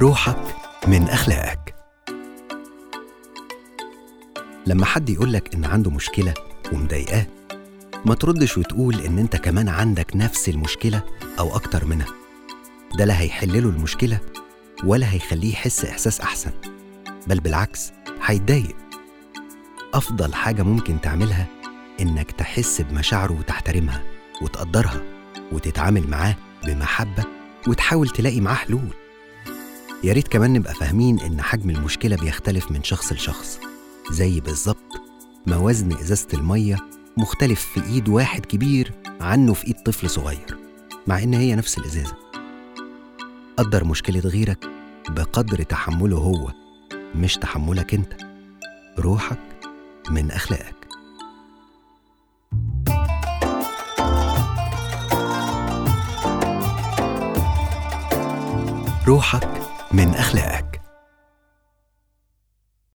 روحك من أخلاقك. لما حد يقولك إن عنده مشكلة ومضايقاه ما تردش وتقول إن أنت كمان عندك نفس المشكلة أو أكتر منها. ده لا هيحلله المشكلة ولا هيخليه يحس إحساس أحسن بل بالعكس هيتضايق. أفضل حاجة ممكن تعملها إنك تحس بمشاعره وتحترمها وتقدرها وتتعامل معاه بمحبة وتحاول تلاقي معاه حلول. يا ريت كمان نبقى فاهمين إن حجم المشكلة بيختلف من شخص لشخص. زي بالظبط ما وزن إزازة المية مختلف في إيد واحد كبير عنه في إيد طفل صغير مع إن هي نفس الإزازة. قدر مشكلة غيرك بقدر تحمله هو مش تحملك أنت. روحك من أخلاقك. روحك من أخلاق